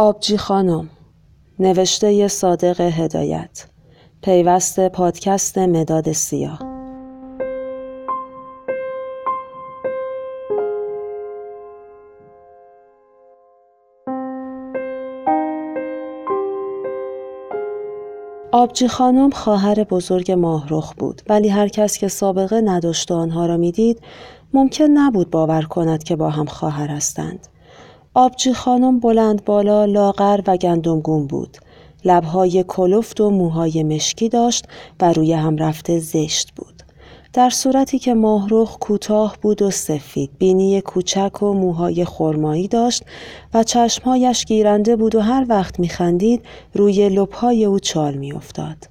آبجی خانم نوشته صادق هدایت پیوست پادکست مداد سیاه آبجی خانم خواهر بزرگ ماهرخ بود ولی هر کس که سابقه نداشت و آنها را می‌دید ممکن نبود باور کند که با هم خواهر هستند. آبجی خانم بلند بالا لاغر و گندمگون بود. لبهای کلفت و موهای مشکی داشت و روی هم رفته زشت بود. در صورتی که ماهرخ کوتاه بود و سفید بینی کوچک و موهای خرمایی داشت و چشمهایش گیرنده بود و هر وقت میخندید روی لبهای او چال میافتاد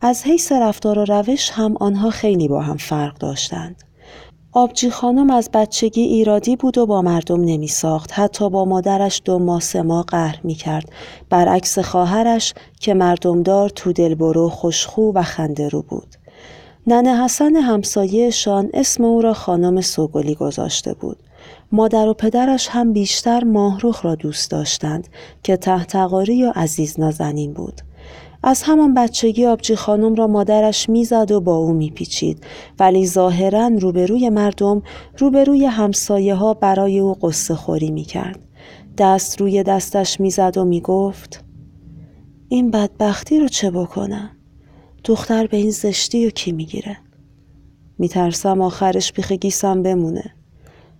از حیث رفتار و روش هم آنها خیلی با هم فرق داشتند آبجی خانم از بچگی ایرادی بود و با مردم نمی ساخت. حتی با مادرش دو ماه سه ماه قهر می کرد. برعکس خواهرش که مردمدار تو دلبرو خوشخو و خنده رو بود. ننه حسن همسایهشان اسم او را خانم سوگلی گذاشته بود. مادر و پدرش هم بیشتر ماهروخ را دوست داشتند که تحتقاری و عزیز نازنین بود. از همان بچگی آبجی خانم را مادرش می‌زد و با او میپیچید ولی ظاهرا روبروی مردم روبروی همسایه ها برای او قصه خوری می‌کرد. دست روی دستش می‌زد و می‌گفت این بدبختی رو چه بکنم؟ دختر به این زشتی و کی می‌گیره میترسم آخرش بیخ گیسم بمونه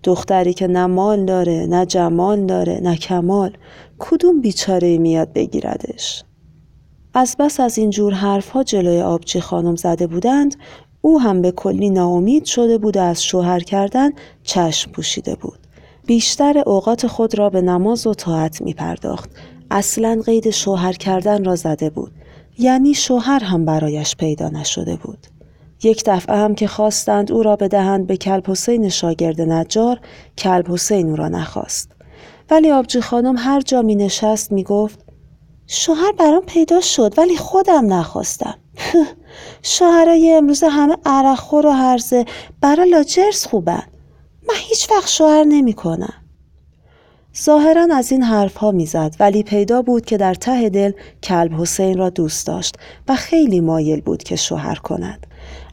دختری که نه مال داره نه جمال داره نه کمال کدوم بیچاره میاد بگیردش از بس از این جور حرفها جلوی آبجی خانم زده بودند او هم به کلی ناامید شده بود و از شوهر کردن چشم پوشیده بود بیشتر اوقات خود را به نماز و طاعت می پرداخت. اصلا قید شوهر کردن را زده بود یعنی شوهر هم برایش پیدا نشده بود. یک دفعه هم که خواستند او را بدهند به کلب حسین شاگرد نجار کلب حسین او را نخواست. ولی آبجی خانم هر جا می نشست می گفت شوهر برام پیدا شد ولی خودم نخواستم. شوهرای امروز همه عرقخور و هرزه برا لاجرز خوبن. من هیچ وقت شوهر نمی کنم. ظاهرا از این حرفها می‌زد ولی پیدا بود که در ته دل کلب حسین را دوست داشت و خیلی مایل بود که شوهر کند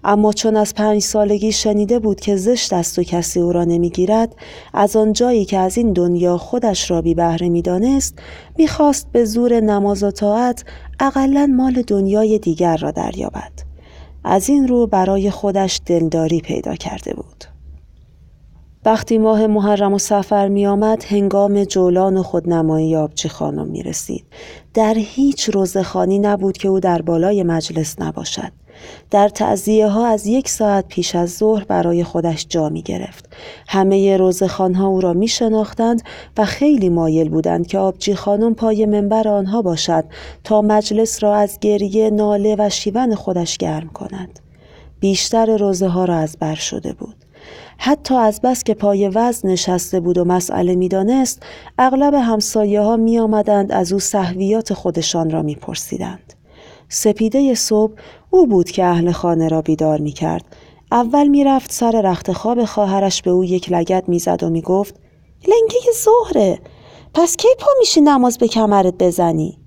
اما چون از پنج سالگی شنیده بود که زشت است و کسی او را نمی‌گیرد از آن جایی که از این دنیا خودش را بی بهره می‌دانست می‌خواست به زور نماز و طاعت اقلا مال دنیای دیگر را دریابد از این رو برای خودش دلداری پیدا کرده بود وقتی ماه محرم و سفر می آمد هنگام جولان و خودنمایی آبچی خانم می رسید. در هیچ روزخانی نبود که او در بالای مجلس نباشد. در تعذیه ها از یک ساعت پیش از ظهر برای خودش جا می گرفت. همه روزخان ها او را می شناختند و خیلی مایل بودند که آبجی خانم پای منبر آنها باشد تا مجلس را از گریه ناله و شیون خودش گرم کند. بیشتر روزه ها را از بر شده بود. حتی از بس که پای وزن نشسته بود و مسئله می‌دانست اغلب همسایه ها می آمدند از او صحویات خودشان را می پرسیدند. سپیده صبح او بود که اهل خانه را بیدار می کرد. اول می رفت سر رخت خواب خواهرش به او یک لگت می زد و می گفت لنگه ظهره پس کی پا میشی نماز به کمرت بزنی؟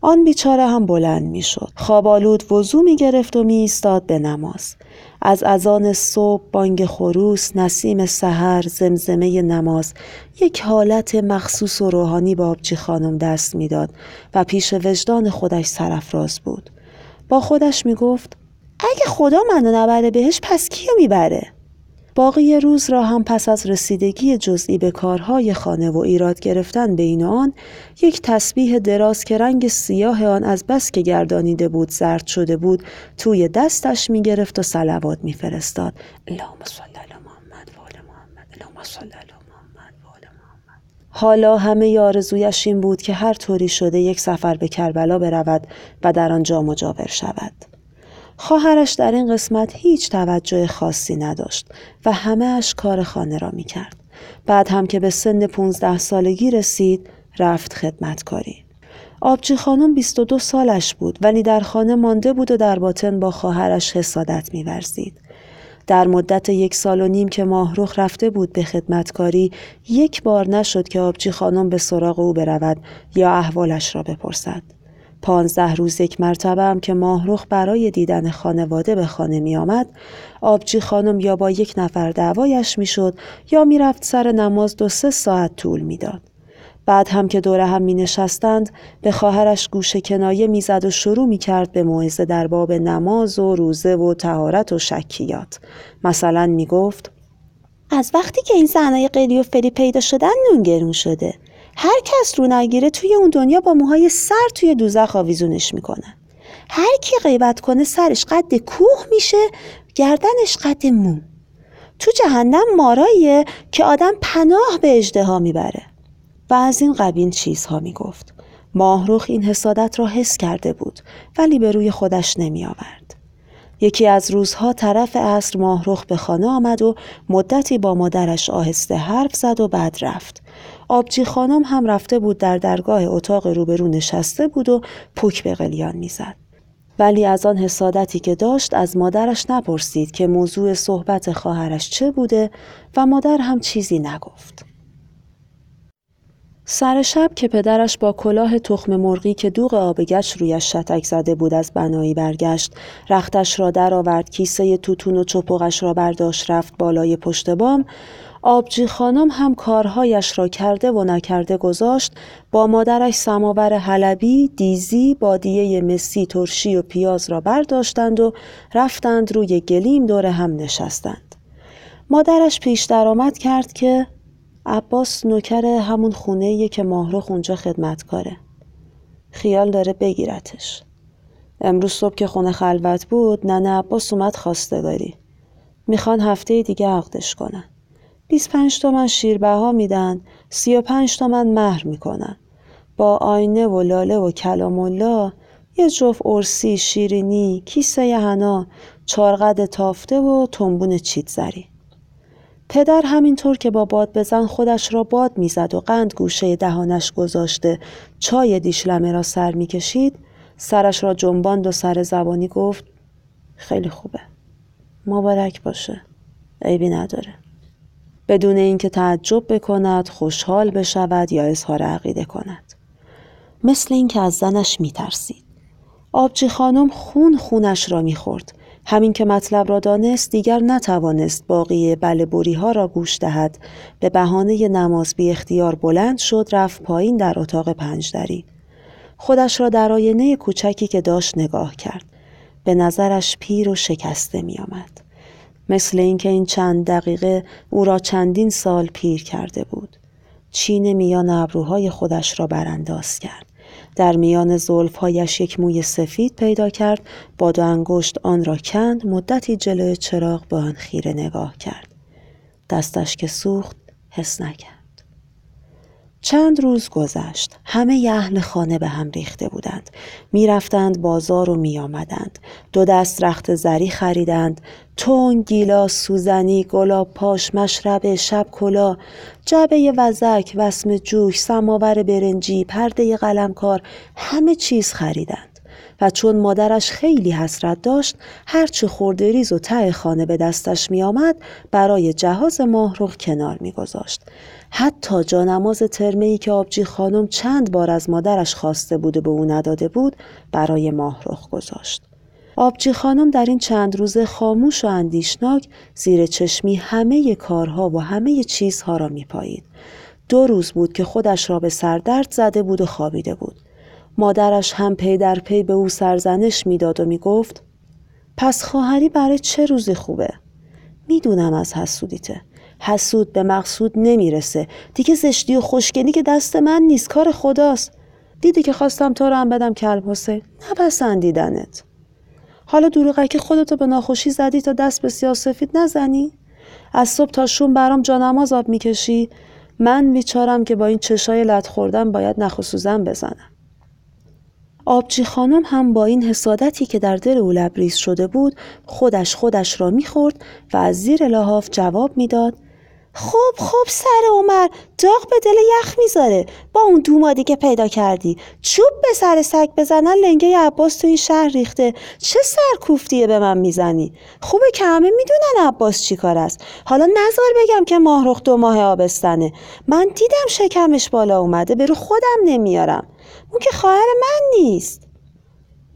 آن بیچاره هم بلند می شد. خوابالود وضو می گرفت و می ایستاد به نماز. از اذان صبح بانگ خروس نسیم سحر زمزمه نماز یک حالت مخصوص و روحانی با آبجی خانم دست می‌داد و پیش وجدان خودش سرفراز بود با خودش می گفت اگه خدا منو نبره بهش پس کیو می‌بره؟ باقی روز را هم پس از رسیدگی جزئی به کارهای خانه و ایراد گرفتن بین آن یک تسبیح دراز که رنگ سیاه آن از بس که گردانیده بود زرد شده بود توی دستش می گرفت و سلوات می فرستاد اللهم صل علی محمد و آل محمد اللهم صل علی محمد و آل محمد حالا همه آرزویش این بود که هر طوری شده یک سفر به کربلا برود و در آنجا مجاور شود خواهرش در این قسمت هیچ توجه خاصی نداشت و همه اش کار خانه را می کرد. بعد هم که به سن پونزده سالگی رسید رفت خدمتکاری. آبجی خانم 22 سالش بود ولی در خانه مانده بود و در باطن با خواهرش حسادت میورزید. در مدت یک سال و نیم که ماهروخ رفته بود به خدمتکاری یک بار نشد که آبجی خانم به سراغ او برود یا احوالش را بپرسد. پانزده روز یک مرتبه هم که ماهروخ برای دیدن خانواده به خانه می آمد آبجی خانم یا با یک نفر دعوایش می شد یا می رفت سر نماز دو سه ساعت طول می‌داد. بعد هم که دور هم می نشستند به خواهرش گوشه کنایه می‌زد و شروع می کرد به موعظه در باب نماز و روزه و تهارت و شکیات مثلا می گفت از وقتی که این زنای قلی و فری پیدا شدن نون گرون شده. هر کس رو نگیره توی اون دنیا با موهای سر توی دوزخ آویزونش می‌کنن هر کی غیبت کنه سرش قد کوه میشه گردنش قد مون تو جهنم ماراییه که آدم پناه به اجده می‌بره. و از این قبیل چیزها می‌گفت ماهروخ این حسادت را حس کرده بود ولی به روی خودش نمی آورد. یکی از روزها طرف عصر ماهروخ به خانه آمد و مدتی با مادرش آهسته حرف زد و بعد رفت. آبجی خانم هم رفته بود در درگاه اتاق روبرو نشسته بود و پوک به قلیان می‌زد. ولی از آن حسادتی که داشت از مادرش نپرسید که موضوع صحبت خواهرش چه بوده و مادر هم چیزی نگفت. سر شب که پدرش با کلاه تخم مرغی که دوغ آبگش رویش شتک زده بود از بنایی برگشت. رختش را درآورد کیسه توتون و چپقش را برداشت رفت بالای پشت بام. آبجی خانم هم کارهایش را کرده و نکرده گذاشت. با مادرش سماور حلبی، دیزی، بادیه مسی، ترشی و پیاز را برداشتند و رفتند روی گلیم دور هم نشستند. مادرش پیش درآمد کرد که عباس نوکر همون خونه که ماهرخ اونجا خدمتکاره. خیال داره بگیرتش. امروز صبح که خونه خلوت بود ننه عباس اومد خواستگاری. می‌خوان هفته دیگه عقدش کنن. 25 تومن شیربها میدن 35 تومن مهر می‌کنن با آینه و لاله و کلام الله یه جفت ارسی شیرینی کیسه هنا چارقد تافته و تنبون چیت زری پدر همینطور که با باد بزن خودش را باد می‌زد و قند گوشه دهانش گذاشته. چای دیشلمه را سر می‌کشید. سرش را جنباند و سر زبانی گفت خیلی خوبه. مبارک باشه. عیبی نداره. بدون اینکه تعجب بکند خوشحال بشود یا اظهار عقیده کند. مثل اینکه از زنش میترسید. آبجی خانم خون خونش را می‌خورد. همین که مطلب را دانست دیگر نتوانست باقی بله ها را گوش دهد به بهانه نماز بی اختیار بلند شد رفت پایین در اتاق پنجدری خودش را در آینه کوچکی که داشت نگاه کرد به نظرش پیر و شکسته می آمد. مثل اینکه این چند دقیقه او را چندین سال پیر کرده بود. چین میان ابروهای خودش را برانداز کرد. در میان زلفهایش یک موی سفید پیدا کرد با دو انگشت آن را کند مدتی جلوی چراغ به آن خیره نگاه کرد. دستش که سوخت حس نکرد. چند روز گذشت. همه اهل خانه به هم ریخته بودند. می‌رفتند بازار و میآمدند. دو دست رخت زری خریدند. تون گیلاس سوزنی گلاب پاش مشربه شب کلا جبه وزک وسم جوش سماور برنجی پرده قلمکار همه چیز خریدند. و چون مادرش خیلی حسرت داشت هرچه خورده ریز و ته خانه به دستش می آمد برای جهاز ماهروخ کنار می گذاشت. حتی جانماز ترمه ای که آبجی خانم چند بار از مادرش خواسته بود و به او نداده بود برای ماهرخ گذاشت. آبجی خانم در این چند روز خاموش و اندیشناک زیر چشمی همه کارها و همه چیزها را میپایید. دو روز بود که خودش را به سردرد زده بود و خوابیده بود. مادرش هم پی در پی به او سرزنش می‌داد و می‌گفت پس خواهری برای چه روزی خوبه؟ می‌دونم از حسودیته. حسود به مقصود نمی‌رسه. دیگه زشتی و خوشگلی که دست من نیست کار خداست. دیدی که خواستم تو رو هم بدم کلب حسین؟ نپسندیدنت. حالا دروغه که خودتو به ناخوشی زدی تا دست به سیاسفید نزنی؟ از صبح تا شون برام جانماز آب می‌کشی؟ من بیچارم که با این چشای لط خوردن باید نخ بزنم. آبجی خانم هم با این حسادتی که در دل او لبریز شده بود خودش خودش را می‌خورد و از زیر لحاف جواب می‌داد خب خب سر عمر داغ به دل یخ می‌ذاره. با اون دومادی که پیدا کردی چوب به سر سگ بزنن لنگه عباس تو این شهر ریخته. چه سرکوفتیه به من می‌زنی؟ خوبه که همه می‌دونن عباس چی کار است. حالا نزار بگم که ماهرخ دو ماه آبستنه. من دیدم شکمش بالا اومده برو خودم نمیارم. اون که خواهر من نیست.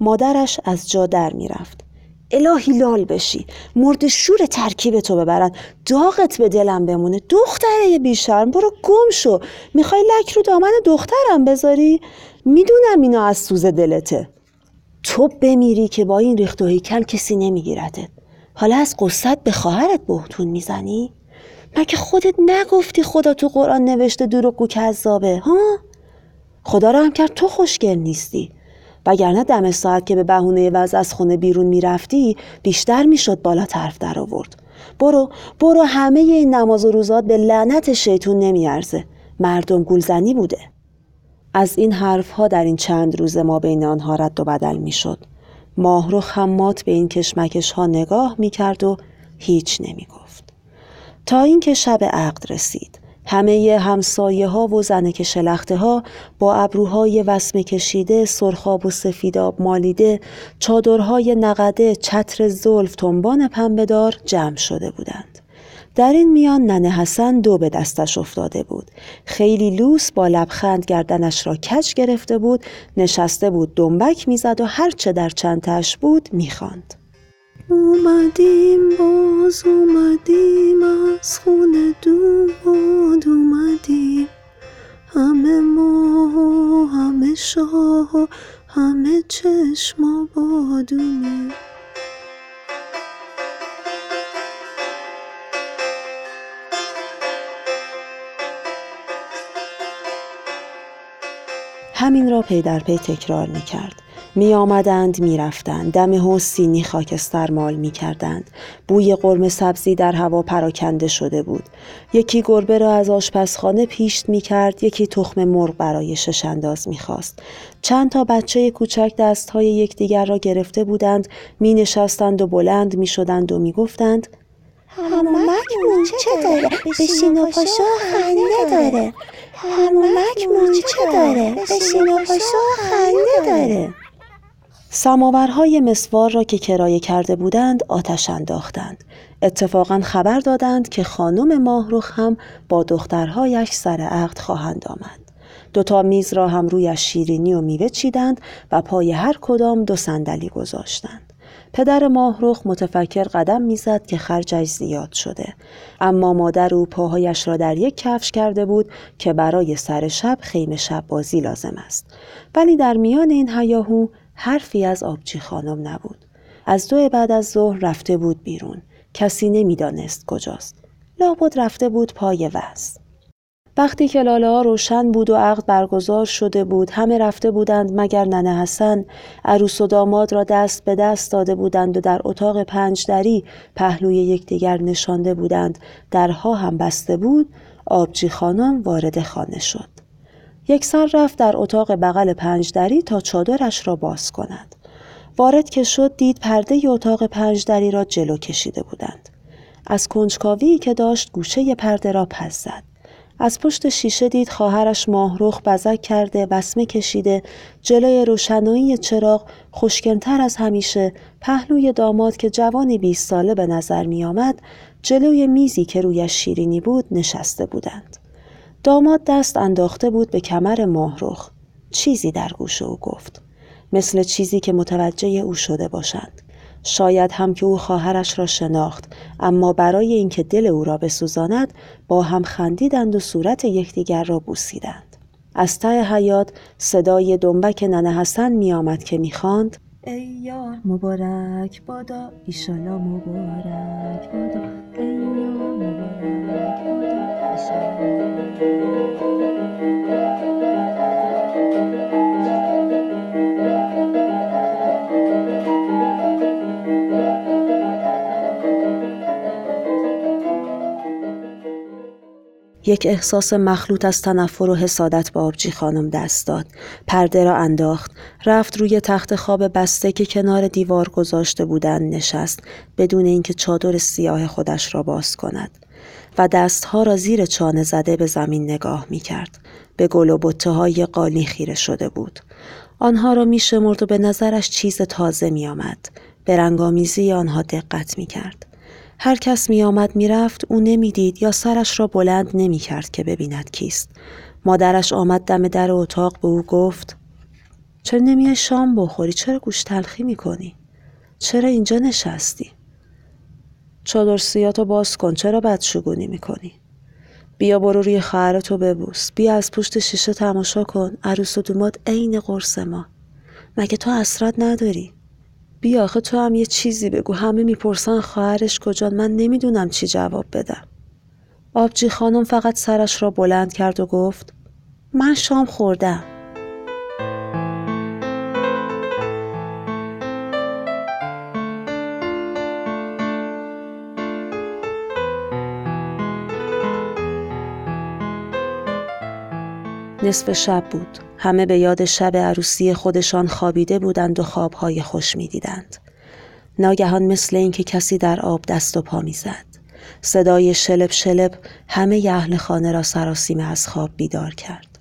مادرش از جا در می‌رفت. الهی لال بشی. مرد شور ترکیب تو ببرن. داغت به دلم بمونه. دختره بیشرم. برو گم شو. می‌خوای لک رو دامن دخترم بذاری؟ می‌دونم اینا از سوز دلته. تو بمیری که با این ریخت و هیکل کسی نمیگیرتت حالا از قصت به خواهرت بهتون می‌زنی؟ مگه خودت نگفتی خدا تو قرآن نوشته دروغگو کذابه ها؟ خدا رو هم کرد تو خوشگل نیستی. وگرنه دم ساعت که به بهونه وضع از خونه بیرون می‌رفتی بیشتر می‌شد بالا طرف در آورد. برو برو همه این نماز و روزات به لعنت شیطون نمیارزه. مردم گولزنی بوده. از این حرفها در این چند روز ما بین آنها رد و بدل می‌شد. ماهرو خمات به این کشمکش ها نگاه می‌کرد و هیچ نمی‌گفت. تا اینکه شب عقد رسید. همه همسایه ها و زنک شلخته ها با ابروهای وسمه کشیده، سرخاب و سفیداب مالیده، چادرهای نقده، چتر زلف، تنبان پنبهدار جمع شده بودند. در این میان ننه حسن دو به دستش افتاده بود. خیلی لوس با لبخند گردنش را کج گرفته بود، نشسته بود دنبک می‌زد و هرچه در چندتش بود می‌خواند. اومدیم باز اومدیم از خونه باد شاه و همه چشم و بادونیم همین را پی در پی تکرار می کرد. می آمدند می رفتند. دم و سینی خاکستر مال می کردند. بوی قرم سبزی در هوا پراکنده شده بود. یکی گربه را از آشپزخانه پیشت می کرد. یکی تخم مرغ برای شش انداز می خواست. چند تا بچه کوچک دست های یکدیگر را گرفته بودند. می نشستند و بلند می شدند و می گفتند همومک مورچه داره بشین و پاشا خنده داره همومک مورچه داره بشین و پاشا خنده داره سماورهای مسوار را که کرایه کرده بودند آتش انداختند. اتفاقا خبر دادند که خانم ماهروخ هم با دخترهایش سر عقد خواهند آمد. دوتا میز را هم روی شیرینی و میوه چیدند و پای هر کدام دو صندلی گذاشتند. پدر ماهروخ متفکر قدم می‌زد که خرجش زیاد شده اما مادر او پاهایش را در یک کفش کرده بود که برای سر شب خیمه شب بازی لازم است ولی در میان این هیاهو حرفی از آبچی خانم نبود. از دو بعد از ظهر رفته بود بیرون. کسی نمی‌دانست کجاست. لابد رفته بود پای وز. وقتی که لاله روشن بود و عقد برگزار شده بود همه رفته بودند مگر ننه حسن عروس و داماد را دست به دست داده بودند و در اتاق پنج دری پهلوی یکدیگر نشانده بودند درها هم بسته بود آبجی خانم وارد خانه شد یک سر رفت در اتاق بغل پنجدری تا چادرش را باز کند. وارد که شد دید پرده اتاق پنجدری را جلو کشیده بودند. از کنجکاوی که داشت گوشه پرده را پس زد. از پشت شیشه دید خواهرش ماهروخ بزک کرده وسمه کشیده جلوی روشنایی چراغ خوشکنتر از همیشه پهلوی داماد که جوانی بیست ساله به نظر می آمد جلوی میزی که روی شیرینی بود نشسته بودند. داماد دست انداخته بود به کمر ماهرخ. چیزی در گوش او گفت. مثل چیزی که متوجه او شده باشند. شاید هم که او خواهرش را شناخت اما برای اینکه دل او را بسوزاند با هم خندیدند و صورت یکدیگر را بوسیدند. از ته حیات صدای دنبک ننه حسن می آمد که می خاند ای یار مبارک بادا ایشالا مبارک بادا. ای یار مبارک بادا ایشالا یک احساس مخلوط از تنفر و حسادت به آبجی خانم دست داد. پرده را انداخت. رفت روی تخت خواب بسته که کنار دیوار گذاشته بودند نشست بدون اینکه چادر سیاه خودش را باز کند. و دستها را زیر چانه زده به زمین نگاه می کرد. به گل و بطه های قالی خیره شده بود. آنها را می شمرد و به نظرش چیز تازه می آمد. به رنگامیزی آنها دقت می کرد. هر کس می آمد می رفت او نمی‌دید یا سرش را بلند نمی کرد که ببیند کیست. مادرش آمد دم در اتاق به او گفت چرا نمیای شام بخوری؟ چرا گوش تلخی می کنی؟ چرا اینجا نشستی؟ چادر سیاتو باز کن چرا بدشگونی می کنی؟ بیا برو روی خواهرتو ببوس بیا از پشت شیشه تماشا کن عروس و دومات عین قرص ما مگه تو اسرت نداری بیا آخه تو هم یه چیزی بگو. همه می‌پرسن خواهرش کجان. من نمی‌دونم چی جواب بدم. آبجی خانم فقط سرش را بلند کرد و گفت من شام خوردم. نصف شب بود. همه به یاد شب عروسی خودشان خوابیده بودند و خوابهای خوش می دیدند. ناگهان مثل اینکه کسی در آب دست و پا می‌زد. صدای شلب شلب همه اهل خانه را سراسیمه از خواب بیدار کرد.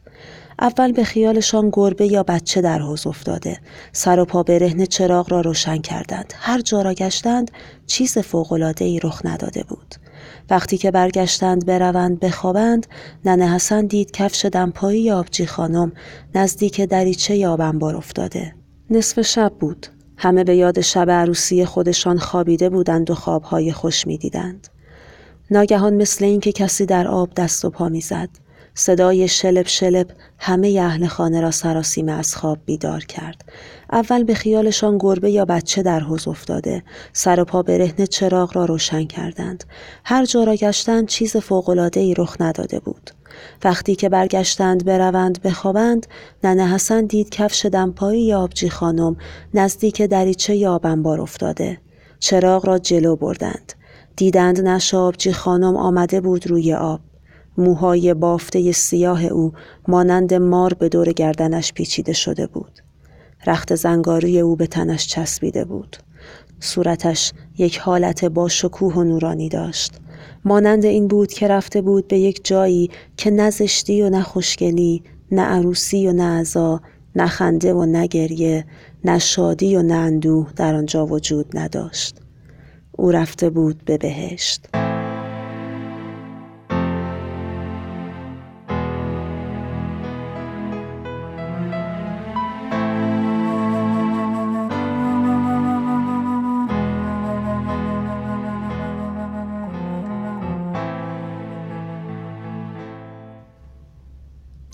اول به خیالشان گربه یا بچه در حوز افتاده سر و پا برهنه چراغ را روشن کردند هر جا را گشتند چیز ای رخ نداده بود وقتی که برگشتند بروند بخوابند ننه حسن دید کفش دمپایی آبجی خانم نزدیک دریچه یابنبار افتاده. نصف شب بود. همه به یاد شب عروسی خودشان خوابیده بودند و خوابهای خوش می‌دیدند. ناگهان مثل اینکه کسی در آب دست و پا می‌زد. صدای شلب شلب همه اهل خانه را سراسیمه از خواب بیدار کرد. اول به خیالشان گربه یا بچه در حوز افتاده. سر و پا برهنه چراغ را روشن کردند. هر جا را گشتند چیز ای رخ نداده بود. وقتی که برگشتند بروند بخوابند ننه حسن دید کفش دمپایی آبجی خانم نزدیک دریچه یابنبار افتاده. چراغ را جلو بردند. دیدند نش آبجی خانم آمده بود روی آب. موهای بافته سیاه او مانند مار به دور گردنش پیچیده شده بود. رخت زنگاری او به تنش چسبیده بود. صورتش یک حالت با شکوه و نورانی داشت. مانند این بود که رفته بود به یک جایی که نه زشتی و نه خوشگلی، نه عروسی و نه عزا، نه خنده و نه گریه، نه شادی و نه اندوه در آنجا وجود نداشت. او رفته بود به بهشت.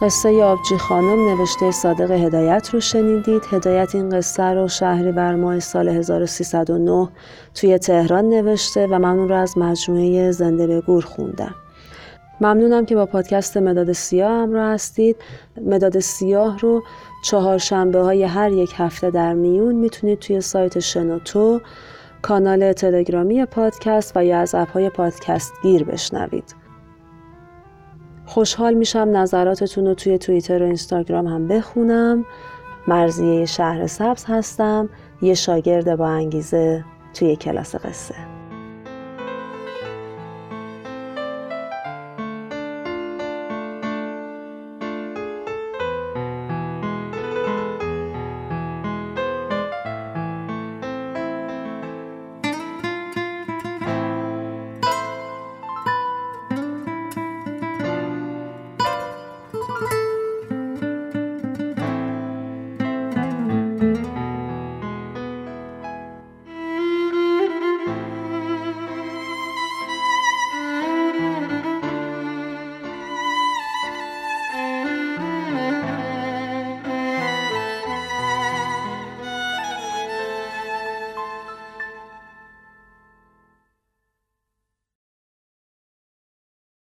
قصه آبجی خانم نوشته صادق هدایت رو شنیدید. هدایت این قصه رو شهری بر ماه سال 1309 توی تهران نوشته و من اون رو از مجموعه زنده به گور خوندم. ممنونم که با پادکست مداد سیاه همراه هستید. مداد سیاه رو چهار شنبه های هر یک هفته در میون می‌تونید توی سایت شنوتو کانال تلگرامی پادکست و یا از اپهای پادکست گیر بشنوید. خوشحال میشم نظراتتون رو توی توییتر و اینستاگرام هم بخونم. مرزیه شهر سبز هستم یه شاگرد با انگیزه توی کلاس قصه.